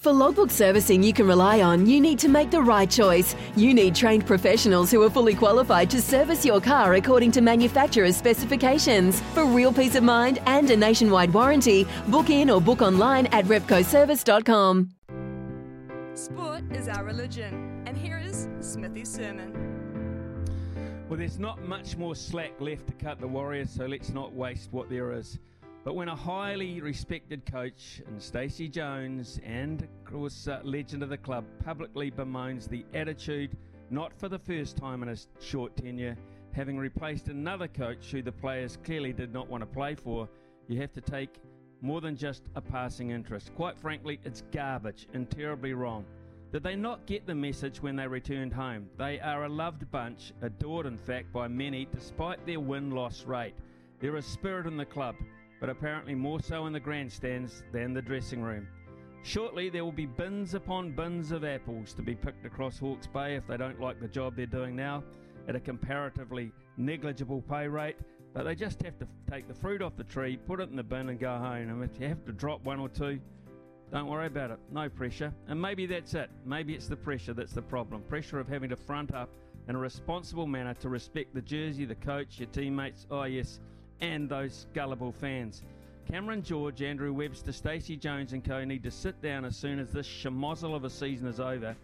For logbook servicing you can rely on, you need to make the right choice. You need trained professionals who are fully qualified to service your car according to manufacturer's specifications. For real peace of mind and a nationwide warranty, book in or book online at repcoservice.com. Sport is our religion, and here is Smithy's sermon. Well, there's not much more slack left to cut the Warriors, so let's not waste what there is. But when a highly respected coach and Stacey Jones and, of course, uh, legend of the club publicly bemoans the attitude, not for the first time in his short tenure, having replaced another coach who the players clearly did not want to play for, you have to take more than just a passing interest. Quite frankly, it's garbage and terribly wrong. Did they not get the message when they returned home? They are a loved bunch, adored in fact by many, despite their win loss rate. There is spirit in the club but apparently more so in the grandstands than the dressing room. Shortly, there will be bins upon bins of apples to be picked across Hawke's Bay if they don't like the job they're doing now at a comparatively negligible pay rate. But they just have to take the fruit off the tree, put it in the bin, and go home. And if you have to drop one or two, don't worry about it. No pressure. And maybe that's it. Maybe it's the pressure that's the problem. Pressure of having to front up in a responsible manner to respect the jersey, the coach, your teammates. Oh, yes, and those gullible fans. Cameron George, Andrew Webster, Stacey Jones, and co need to sit down as soon as this schmozzle of a season is over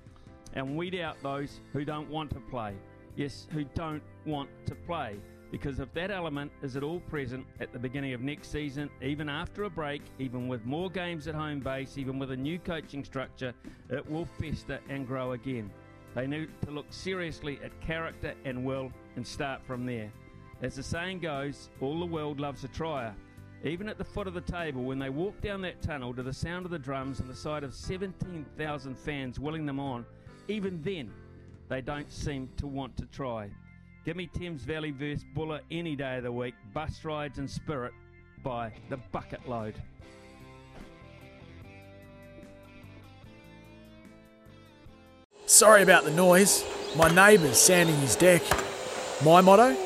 and weed out those who don't want to play. Yes, who don't want to play. Because if that element is at all present at the beginning of next season, even after a break, even with more games at home base, even with a new coaching structure, it will fester and grow again. They need to look seriously at character and will and start from there. As the saying goes, all the world loves a trier. Even at the foot of the table, when they walk down that tunnel to the sound of the drums and the sight of 17,000 fans willing them on, even then, they don't seem to want to try. Give me Thames Valley versus Buller any day of the week, bus rides and spirit by the bucket load. Sorry about the noise. My neighbour's sanding his deck. My motto?